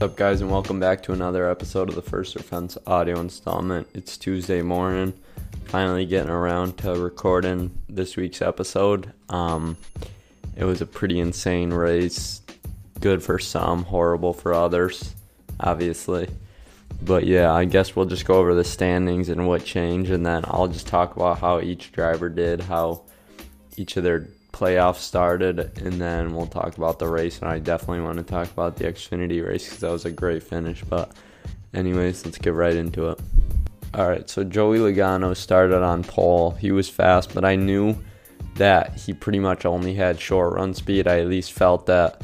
What's up, guys, and welcome back to another episode of the First Or Fence audio installment. It's Tuesday morning, finally getting around to recording this week's episode. Um, it was a pretty insane race, good for some, horrible for others, obviously. But yeah, I guess we'll just go over the standings and what changed, and then I'll just talk about how each driver did, how each of their playoffs started, and then we'll talk about the race. And I definitely want to talk about the Xfinity race because that was a great finish. But, anyways, let's get right into it. All right, so Joey Logano started on pole. He was fast, but I knew that he pretty much only had short run speed. I at least felt that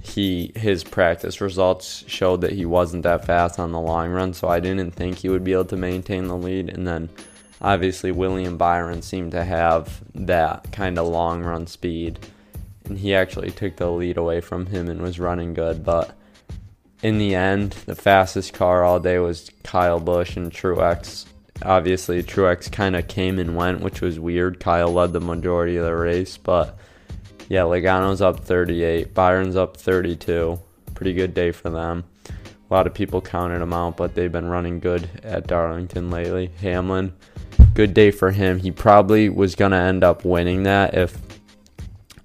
he his practice results showed that he wasn't that fast on the long run, so I didn't think he would be able to maintain the lead. And then obviously William Byron seemed to have that kind of long run speed, and he actually took the lead away from him and was running good. But in the end, the fastest car all day was Kyle Busch and Truex. Obviously, Truex kind of came and went, which was weird. Kyle led the majority of the race, but yeah, Logano's up 38, Byron's up 32. Pretty good day for them. A lot of people counted them out, but they've been running good at Darlington lately. Hamlin, good day for him. He probably was gonna end up winning that if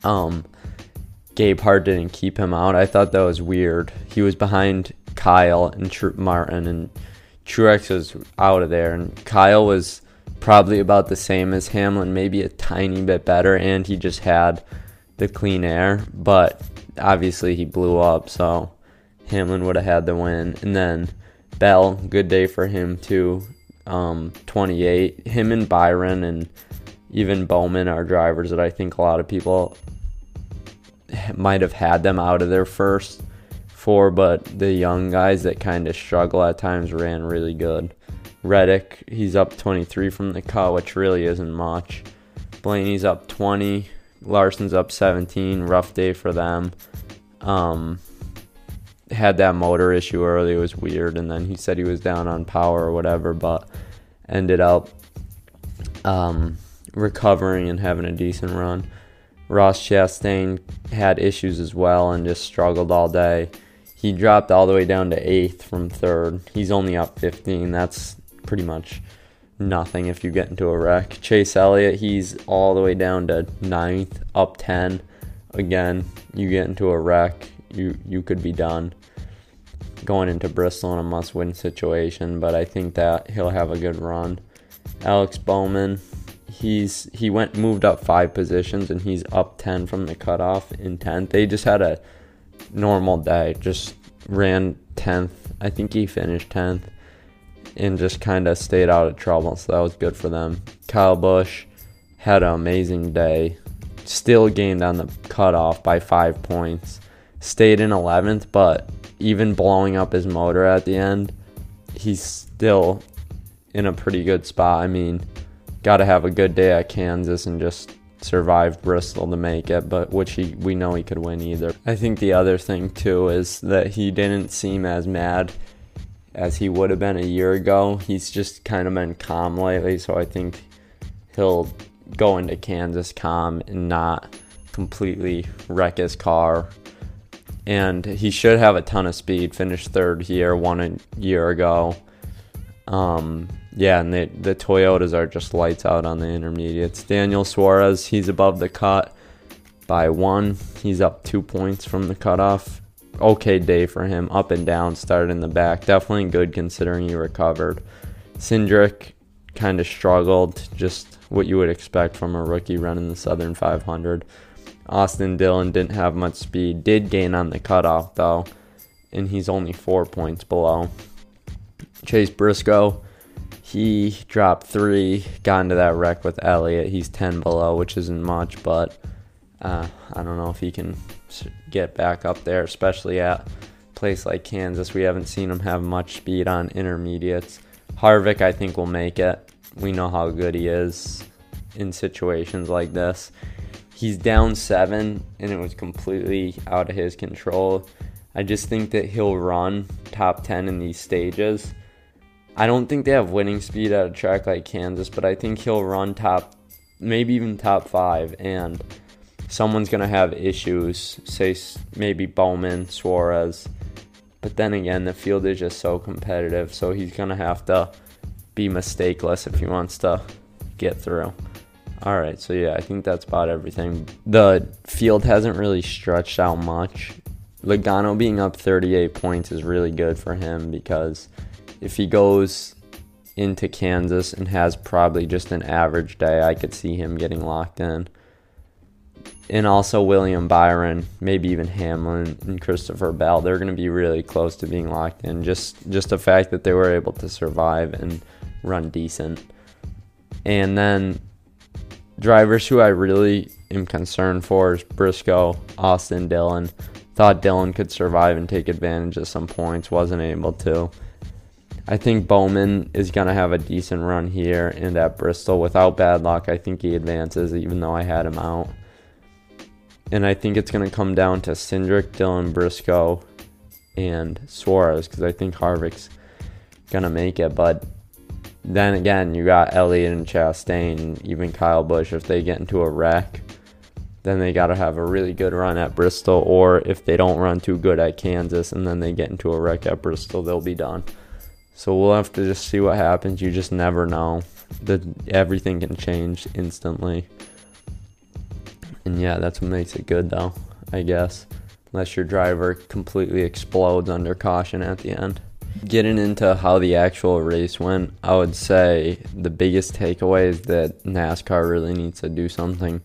um Gabehart didn't keep him out. I thought that was weird. He was behind Kyle and Tr- Martin, and Truex was out of there, and Kyle was probably about the same as Hamlin, maybe a tiny bit better, and he just had the clean air, but obviously he blew up, so Hamlin would have had the win. And then Bell, good day for him too. Um, 28. Him and Byron and even Bowman are drivers that I think a lot of people might have had them out of their first four, but the young guys that kind of struggle at times ran really good. Reddick, he's up 23 from the cut, which really isn't much. Blaney's up 20. Larson's up 17. Rough day for them. Um, had that motor issue early. It was weird. And then he said he was down on power or whatever, but ended up um, recovering and having a decent run. Ross Chastain had issues as well and just struggled all day. He dropped all the way down to eighth from third. He's only up 15. That's pretty much nothing if you get into a wreck. Chase Elliott, he's all the way down to ninth, up 10. Again, you get into a wreck, you you could be done. Going into Bristol in a must-win situation, but I think that he'll have a good run. Alex Bowman, he's he went moved up five positions and he's up 10 from the cutoff in 10th. They just had a normal day, just ran 10th. I think he finished 10th and just kind of stayed out of trouble. So that was good for them. Kyle Busch had an amazing day. Still gained on the cutoff by five points. Stayed in 11th, but even blowing up his motor at the end, he's still in a pretty good spot. I mean, got to have a good day at Kansas and just survive Bristol to make it, but which he we know he could win either. I think the other thing too is that he didn't seem as mad as he would have been a year ago. He's just kind of been calm lately, so I think he'll go into Kansas calm and not completely wreck his car. And he should have a ton of speed. Finished third here, won a year ago. Um, yeah, and the the Toyotas are just lights out on the intermediates. Daniel Suarez, he's above the cut by one. He's up two points from the cutoff okay day for him, up and down, started in the back. Definitely good considering he recovered. Cindric kind of struggled, just what you would expect from a rookie running the Southern 500. Austin Dillon didn't have much speed, did gain on the cutoff though, and he's only four points below. Chase Briscoe, he dropped three, got into that wreck with Elliott. He's 10 below, which isn't much, but uh, I don't know if he can get back up there, especially at a place like Kansas. We haven't seen him have much speed on intermediates. Harvick, I think, will make it. We know how good he is in situations like this. He's down seven, and it was completely out of his control. I just think that he'll run top 10 in these stages. I don't think they have winning speed at a track like Kansas, but I think he'll run top, maybe even top five. And someone's going to have issues, say maybe Bowman, Suarez, But then again, the field is just so competitive, so he's going to have to be mistakeless if he wants to get through. All right, so yeah, I think that's about everything. The field hasn't really stretched out much. Logano being up 38 points is really good for him because if he goes into Kansas and has probably just an average day, I could see him getting locked in. And also William Byron, maybe even Hamlin and Christopher Bell, they're going to be really close to being locked in. Just just the fact that they were able to survive and run decent. And then drivers who I really am concerned for is Briscoe, Austin Dillon. Thought Dillon could survive and take advantage of some points, wasn't able to. I think Bowman is going to have a decent run here and at Bristol. Without bad luck, I think he advances, even though I had him out. And I think it's going to come down to Cindric, Dillon, Briscoe, and Suarez because I think Harvick's going to make it. But then again, you got Elliott and Chastain, even Kyle Busch. If they get into a wreck, then they got to have a really good run at Bristol. Or if they don't run too good at Kansas and then they get into a wreck at Bristol, they'll be done. So we'll have to just see what happens. You just never know. That everything can change instantly. And yeah, that's what makes it good though, I guess. Unless your driver completely explodes under caution at the end. Getting into how the actual race went, I would say the biggest takeaway is that NASCAR really needs to do something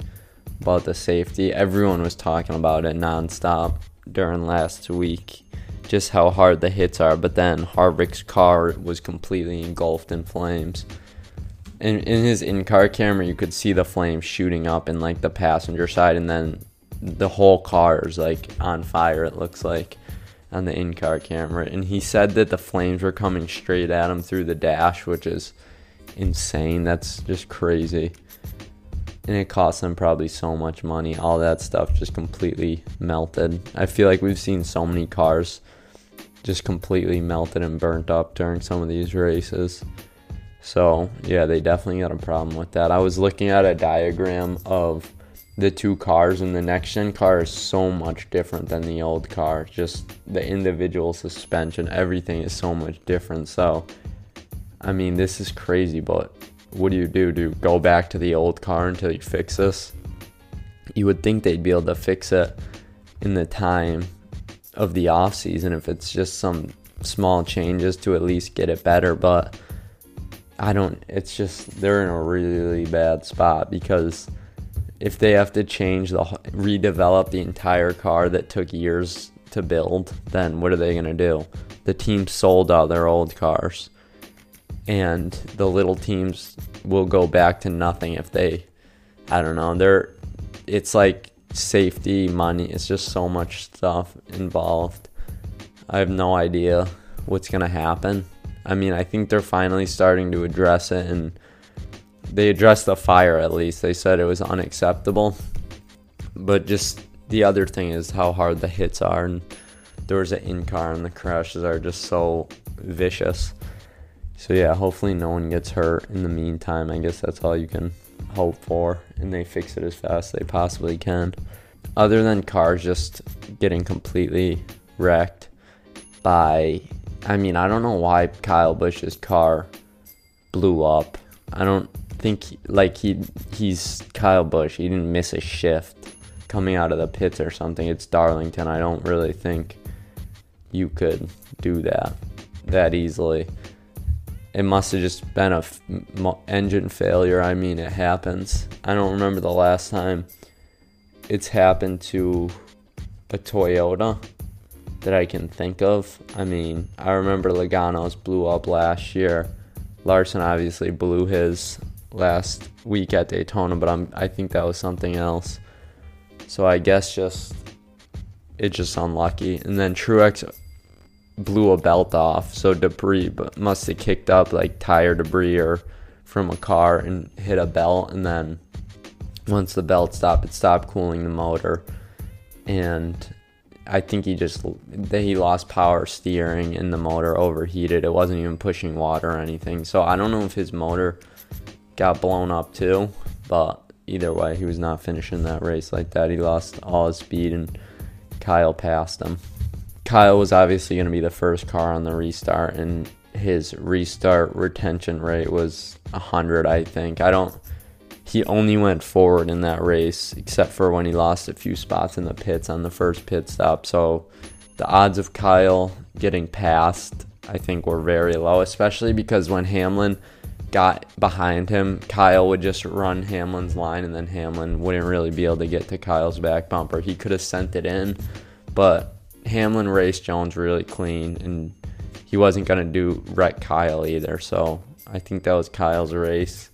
about the safety. Everyone was talking about it nonstop during last week just how hard the hits are. But then Harvick's car was completely engulfed in flames. In, in his in-car camera, you could see the flames shooting up in like the passenger side, and then the whole car is like on fire. It looks like on the in-car camera, and he said that the flames were coming straight at him through the dash, which is insane. That's just crazy. And it cost them probably so much money. All that stuff just completely melted. I feel like we've seen so many cars just completely melted and burnt up during some of these races. So, yeah, they definitely got a problem with that. I was looking at a diagram of the two cars, and the next gen car is so much different than the old car. Just the individual suspension, everything is so much different. So, I mean, this is crazy, but what do you do? Do you go back to the old car until you fix this? You would think they'd be able to fix it in the time of the off season if it's just some small changes to at least get it better. But I don't. It's just they're in a really bad spot because if they have to change the redevelop the entire car that took years to build, then what are they gonna do? The team sold out their old cars, and the little teams will go back to nothing if they. I don't know. They're. It's like safety, money. It's just so much stuff involved. I have no idea what's going to happen. I mean, I think they're finally starting to address it and they addressed the fire at least. They said it was unacceptable. But just the other thing is how hard the hits are and there was an in car and the crashes are just so vicious. So yeah, hopefully no one gets hurt in the meantime. I guess that's all you can hope for, and they fix it as fast as they possibly can. Other than cars just getting completely wrecked by, I mean, I don't know why Kyle Busch's car blew up. I don't think like he he's Kyle Busch. He didn't miss a shift coming out of the pits or something. It's Darlington. I don't really think you could do that that easily it must have just been a f- engine failure. I mean, it happens. I don't remember the last time it's happened to a Toyota that I can think of. I mean, I remember Logano's blew up last year. Larson obviously blew his last week at Daytona, but I'm I think that was something else. So I guess just it's just unlucky. And then Truex blew a belt off, so debris but must have kicked up like tire debris or from a car and hit a belt and then once the belt stopped it stopped cooling the motor and I think he just he lost power steering and the motor overheated. It wasn't even pushing water or anything. So I don't know if his motor got blown up too, but either way, he was not finishing that race like that. He lost all his speed and Kyle passed him. Kyle was obviously going to be the first car on the restart, and his restart retention rate was 100, I think. I don't. He only went forward in that race, except for when he lost a few spots in the pits on the first pit stop. So the odds of Kyle getting passed, I think, were very low, especially because when Hamlin got behind him, Kyle would just run Hamlin's line, and then Hamlin wouldn't really be able to get to Kyle's back bumper. He could have sent it in, but Hamlin raced Jones really clean, and he wasn't going to do wreck Kyle either. So I think that was Kyle's race.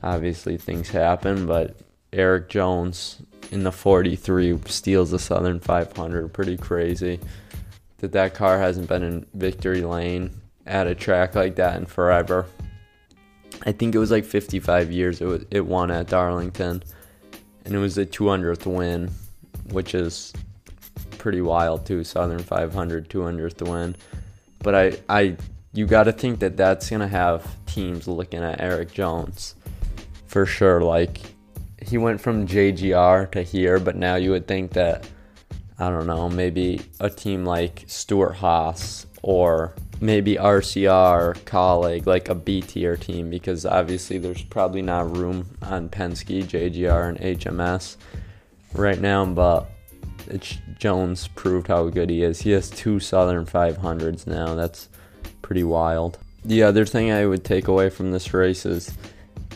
Obviously, things happen, but Erik Jones in the 43 steals the Southern 500. Pretty crazy that that car hasn't been in victory lane at a track like that in forever. I think it was like 55 years it was, it won at Darlington, and it was the 200th win, which is pretty wild too. Southern 500, 200th win, but I I you got to think that that's gonna have teams looking at Erik Jones for sure. Like he went from JGR to here, but now you would think that I don't know, maybe a team like Stewart-Haas or maybe RCR, Kaulig, like a B tier team, because obviously there's probably not room on Penske, JGR, and HMS right now. But it's, Jones proved how good he is. He has two Southern 500s now. That's pretty wild. The other thing I would take away from this race is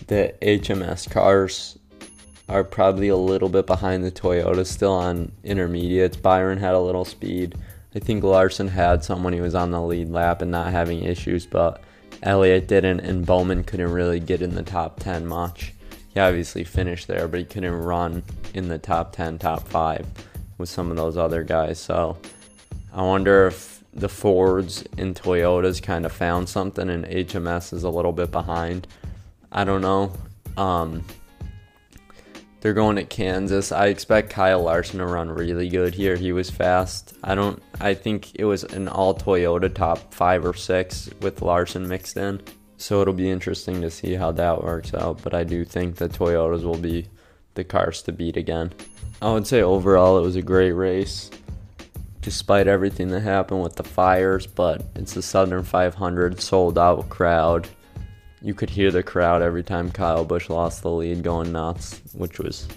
that HMS cars are probably a little bit behind the Toyota still on intermediates. Byron had a little speed. I think Larson had some when he was on the lead lap and not having issues, but Elliott didn't, and Bowman couldn't really get in the top 10 much. He obviously finished there, but he couldn't run in the top 10, top 5 with some of those other guys. So I wonder if the Fords and Toyotas kind of found something and HMS is a little bit behind. I don't know. Um, they're going at Kansas. I expect Kyle Larson to run really good here. He was fast. I don't I think it was an all Toyota top 5 or 6 with Larson mixed in. So it'll be interesting to see how that works out, but I do think the Toyotas will be the cars to beat again. I would say overall it was a great race despite everything that happened with the fires, but it's the Southern 500 sold out crowd you could hear the crowd every time Kyle Busch lost the lead going nuts, which was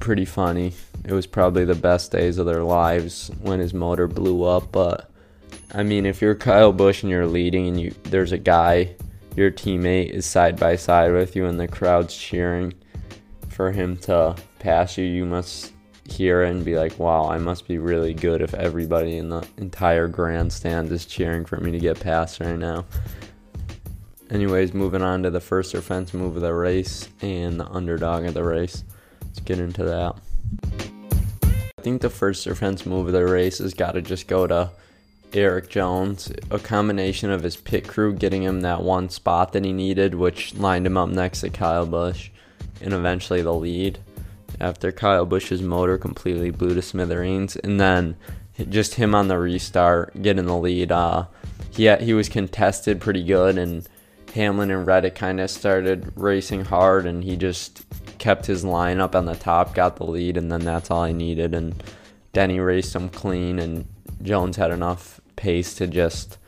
pretty funny. It was probably the best days of their lives when his motor blew up, but I mean, if you're Kyle Busch and you're leading and you there's a guy, your teammate is side by side with you and the crowd's cheering for him to pass you, you must hear it and be like, "Wow, I must be really good if everybody in the entire grandstand is cheering for me to get past right now." Anyways, moving on to the First Or Fence move of the race and the underdog of the race. Let's get into that. I think the First Or Fence move of the race has got to just go to Erik Jones. A combination of his pit crew getting him that one spot that he needed, which lined him up next to Kyle Busch, and eventually the lead after Kyle Busch's motor completely blew to smithereens, and then just him on the restart getting the lead. Uh, he had, he was contested pretty good and Hamlin and Reddick kind of started racing hard, and he just kept his line up on the top, got the lead, and then that's all he needed. And Denny raced him clean, and Jones had enough pace to just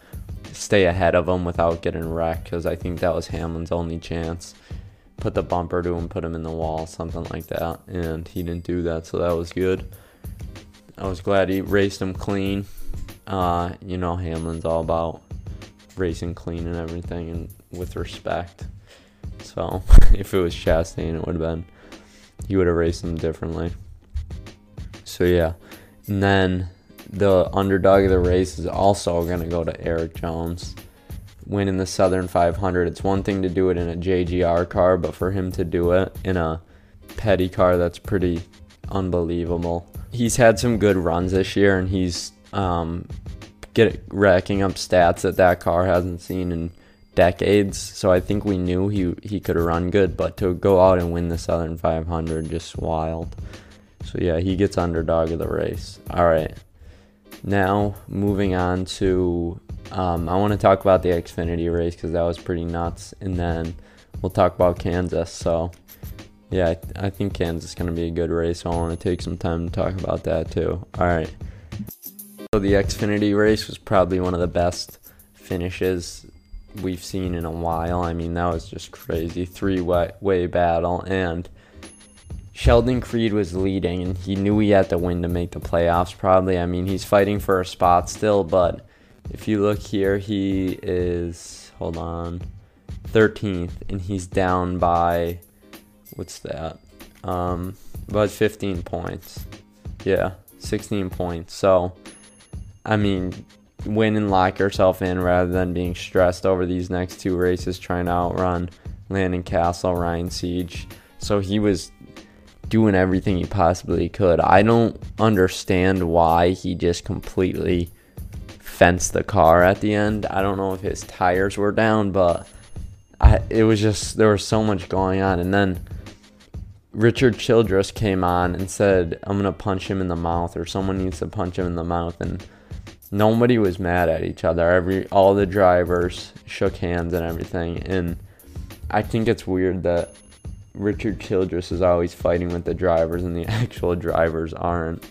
stay ahead of him without getting wrecked because I think that was Hamlin's only chance. Put the bumper to him, put him in the wall, something like that, and he didn't do that, so that was good. I was glad he raced him clean. Uh, you know, Hamlin's all about racing clean and everything, and with respect. So if it was Chastain, it would have been he would have raced them differently. So yeah, and then the underdog of the race is also gonna go to Erik Jones, winning the Southern 500. It's one thing to do it in a JGR car, but for him to do it in a Petty car, that's pretty unbelievable. He's had some good runs this year, and he's um, get racking up stats that that car hasn't seen in decades. So I think we knew he he could run good, but to go out and win the Southern 500 just wild. So yeah, he gets underdog of the race. All right. Now moving on to um, I want to talk about the Xfinity race because that was pretty nuts, and then we'll talk about Kansas. So yeah, I, I think Kansas is to be a good race. So I want to take some time to talk about that too. All right. So the Xfinity race was probably one of the best finishes we've seen in a while. I mean, that was just crazy. Three way, battle. And Sheldon Creed was leading, and he knew he had to win to make the playoffs, probably. I mean, he's fighting for a spot still, but if you look here, he is, hold on, 13th, and he's down by, what's that? Um, about 15 points. Yeah, 16 points. So, I mean, win and lock yourself in rather than being stressed over these next two races trying to outrun Landon Cassill, Ryan Sieg. So he was doing everything he possibly could. I don't understand why he just completely fenced the car at the end. I don't know if his tires were down, but I, it was just there was so much going on. And then Richard Childress came on and said, "I'm gonna punch him in the mouth," or someone needs to punch him in the mouth, and nobody was mad at each other. Every all the drivers shook hands and everything, and I think it's weird that Richard Childress is always fighting with the drivers and the actual drivers aren't.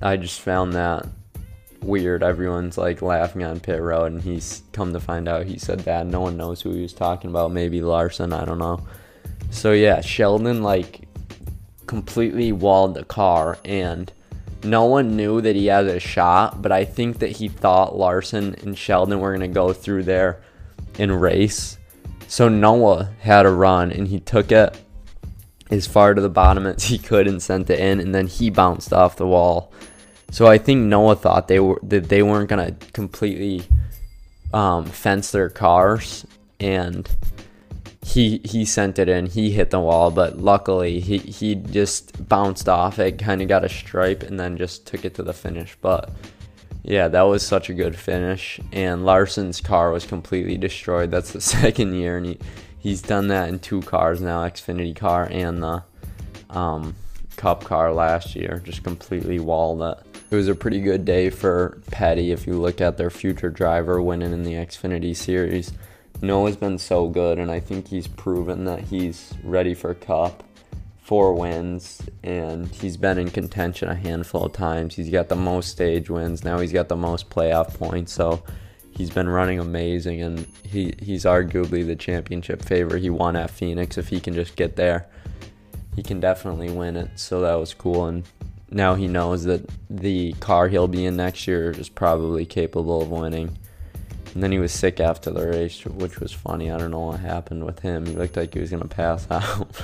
I just found that weird. Everyone's like laughing on pit road, and he's come to find out he said that. No one knows who he was talking about. Maybe Larson. I don't know. So yeah, Sheldon like completely walled the car, and no one knew that he had a shot. But I think that he thought Larson and Sheldon were gonna go through there and race. So Noah had a run, and he took it as far to the bottom as he could and sent it in, and then he bounced off the wall so I think Noah thought they were that they weren't gonna completely um, fence their cars, and he he sent it in. He hit the wall, but luckily he he just bounced off it, kind of got a stripe, and then just took it to the finish. But yeah, that was such a good finish. And Larson's car was completely destroyed. That's the second year, and he he's done that in two cars now, Xfinity car and the um, Cup car last year. Just completely walled it it was a pretty good day for Petty if you look at their future driver winning in the Xfinity Series. Noah's been so good, and I think he's proven that he's ready for Cup. Four wins, and he's been in contention a handful of times. He's got the most stage wins. Now he's got the most playoff points. So he's been running amazing, and he, he's arguably the championship favorite. He won at Phoenix. If he can just get there, he can definitely win it. So that was cool. And now he knows that the car he'll be in next year is probably capable of winning. And then he was sick after the race, which was funny. I don't know what happened with him. He looked like he was gonna pass out.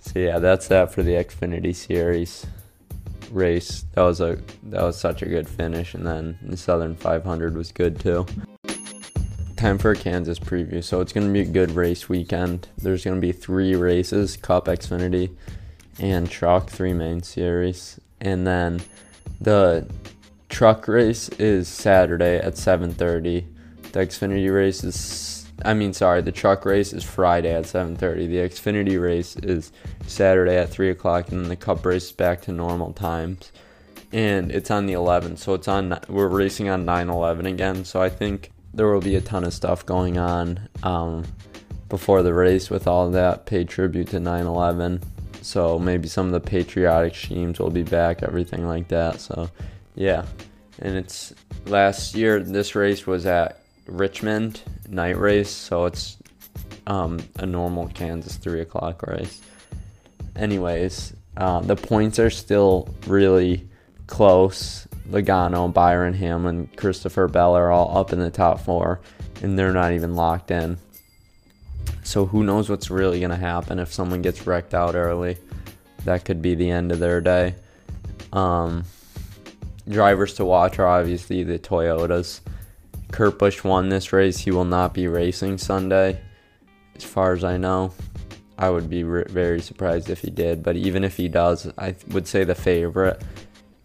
so yeah, that's that for the Xfinity Series race. That was a that was such a good finish, and then the Southern 500 was good too. Time for a Kansas preview. So it's gonna be a good race weekend. There's gonna be three races: Cup, Xfinity, and truck three main series and then the truck race is saturday at 7.30 the xfinity race is i mean sorry the truck race is friday at 7.30 the xfinity race is saturday at 3 o'clock and then the cup race is back to normal times. And it's on the 11th so it's on we're racing on 9-11 again. So i think there will be a ton of stuff going on um, before the race with all that pay tribute to 9-11 so maybe some of the patriotic schemes will be back, everything like that. So yeah, and it's last year this race was at Richmond night race, so it's um, a normal Kansas three o'clock race. Anyways, uh, the points are still really close. Logano, Byron Hamlin, Christopher Bell are all up in the top four, and they're not even locked in. So who knows what's really going to happen if someone gets wrecked out early. That could be the end of their day. Um, drivers to watch are obviously the Toyotas. Kurt Busch won this race. He will not be racing Sunday, as far as I know. I would be very surprised if he did, but even if he does, I would say the favorite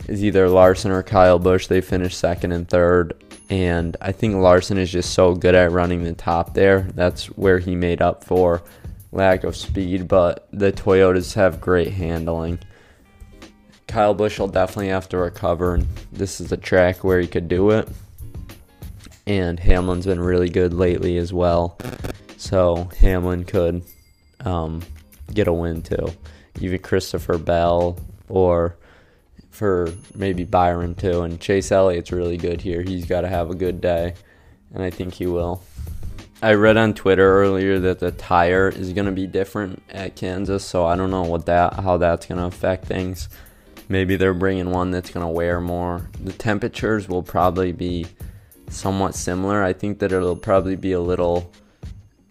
is either Larson or Kyle Busch. They finished second and third and I think Larson is just so good at running the top there. That's where he made up for lack of speed, but the Toyotas have great handling. Kyle Busch will definitely have to recover, and this is a track where he could do it. And Hamlin's been really good lately as well, so Hamlin could um, get a win too. Even Christopher Bell or for maybe Byron too. And Chase Elliott's really good here. He's got to have a good day, and I think he will. I read on Twitter earlier that the tire is going to be different at Kansas, so I don't know what that how that's going to affect things. Maybe they're bringing one that's going to wear more. The temperatures will probably be somewhat similar. I think that it'll probably be a little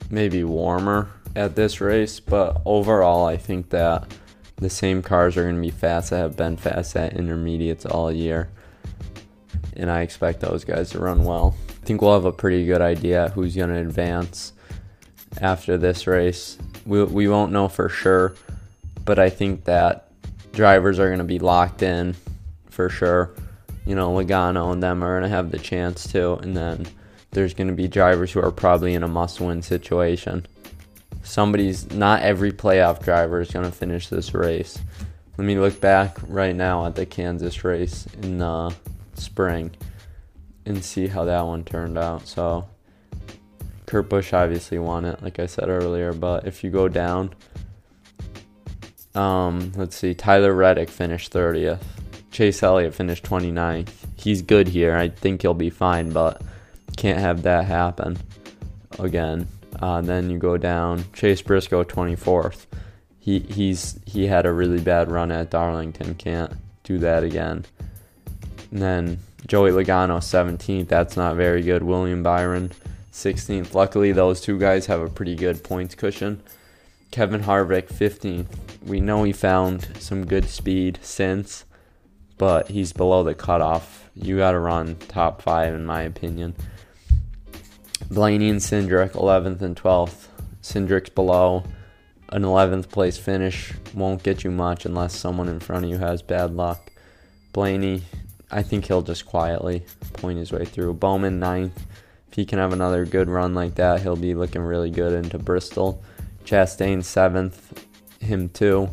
maybe warmer at this race, but overall, I think that the same cars are going to be fast that have been fast at intermediates all year. And I expect those guys to run well. I think we'll have a pretty good idea who's going to advance after this race. We, we won't know for sure, but I think that drivers are going to be locked in for sure. You know, Logano and them are going to have the chance to. And then there's going to be drivers who are probably in a must win situation somebody's not every playoff driver is going to finish this race. Let me look back right now at the Kansas race in the spring and see how that one turned out. So Kurt Busch obviously won it, like I said earlier, but if you go down, um, let's see, Tyler Reddick finished 30th. Chase Elliott finished 29th. He's good here. I think he'll be fine, but can't have that happen again. Uh, then you go down Chase Briscoe 24th. He he's he had a really bad run at Darlington. Can't do that again. And then Joey Logano 17th. That's not very good. William Byron 16th. Luckily, those two guys have a pretty good points cushion. Kevin Harvick 15th. We know he found some good speed since, but he's below the cutoff. You got to run top five, in my opinion. Blaney and Cindric, 11th and 12th. Cindric's below. An 11th place finish won't get you much unless someone in front of you has bad luck. Blaney, I think he'll just quietly point his way through. Bowman, 9th. If he can have another good run like that, he'll be looking really good into Bristol. Chastain, 7th. Him, too.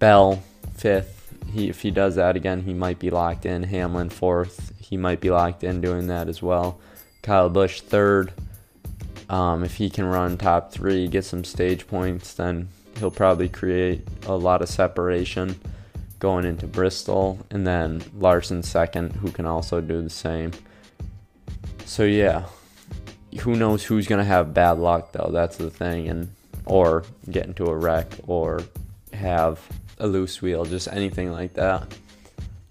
Bell, 5th. He, if he does that again, he might be locked in. Hamlin, 4th. He might be locked in doing that as well. Kyle Busch third. Um, if he can run top three, get some stage points, then he'll probably create a lot of separation going into Bristol. And then Larson second, who can also do the same. So yeah, who knows who's gonna have bad luck though? That's the thing, and or get into a wreck or have a loose wheel, just anything like that.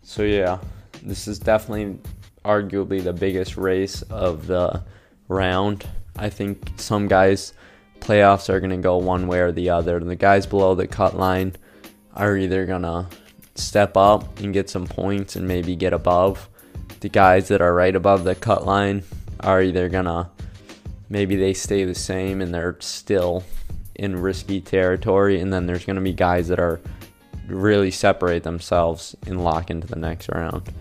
So yeah, this is definitely arguably the biggest race of the round. I think some guys playoffs are going to go one way or the other. The guys below the cut line are either going to step up and get some points and maybe get above. The guys that are right above the cut line are either going to maybe they stay the same and they're still in risky territory and then there's going to be guys that are really separate themselves and lock into the next round.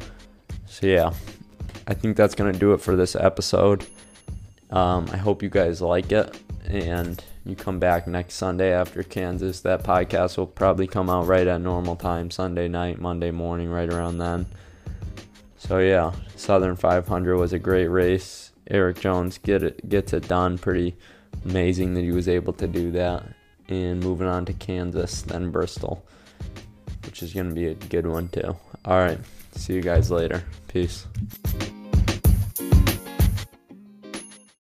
So yeah, I think that's going to do it for this episode. Um, I hope you guys like it and you come back next Sunday after Kansas. That podcast will probably come out right at normal time, Sunday night, Monday morning, right around then. So yeah, Southern 500 was a great race. Erik Jones get it gets it done. Pretty amazing that he was able to do that. And moving on to Kansas, then Bristol, which is going to be a good one too. All right, see you guys later. Peace.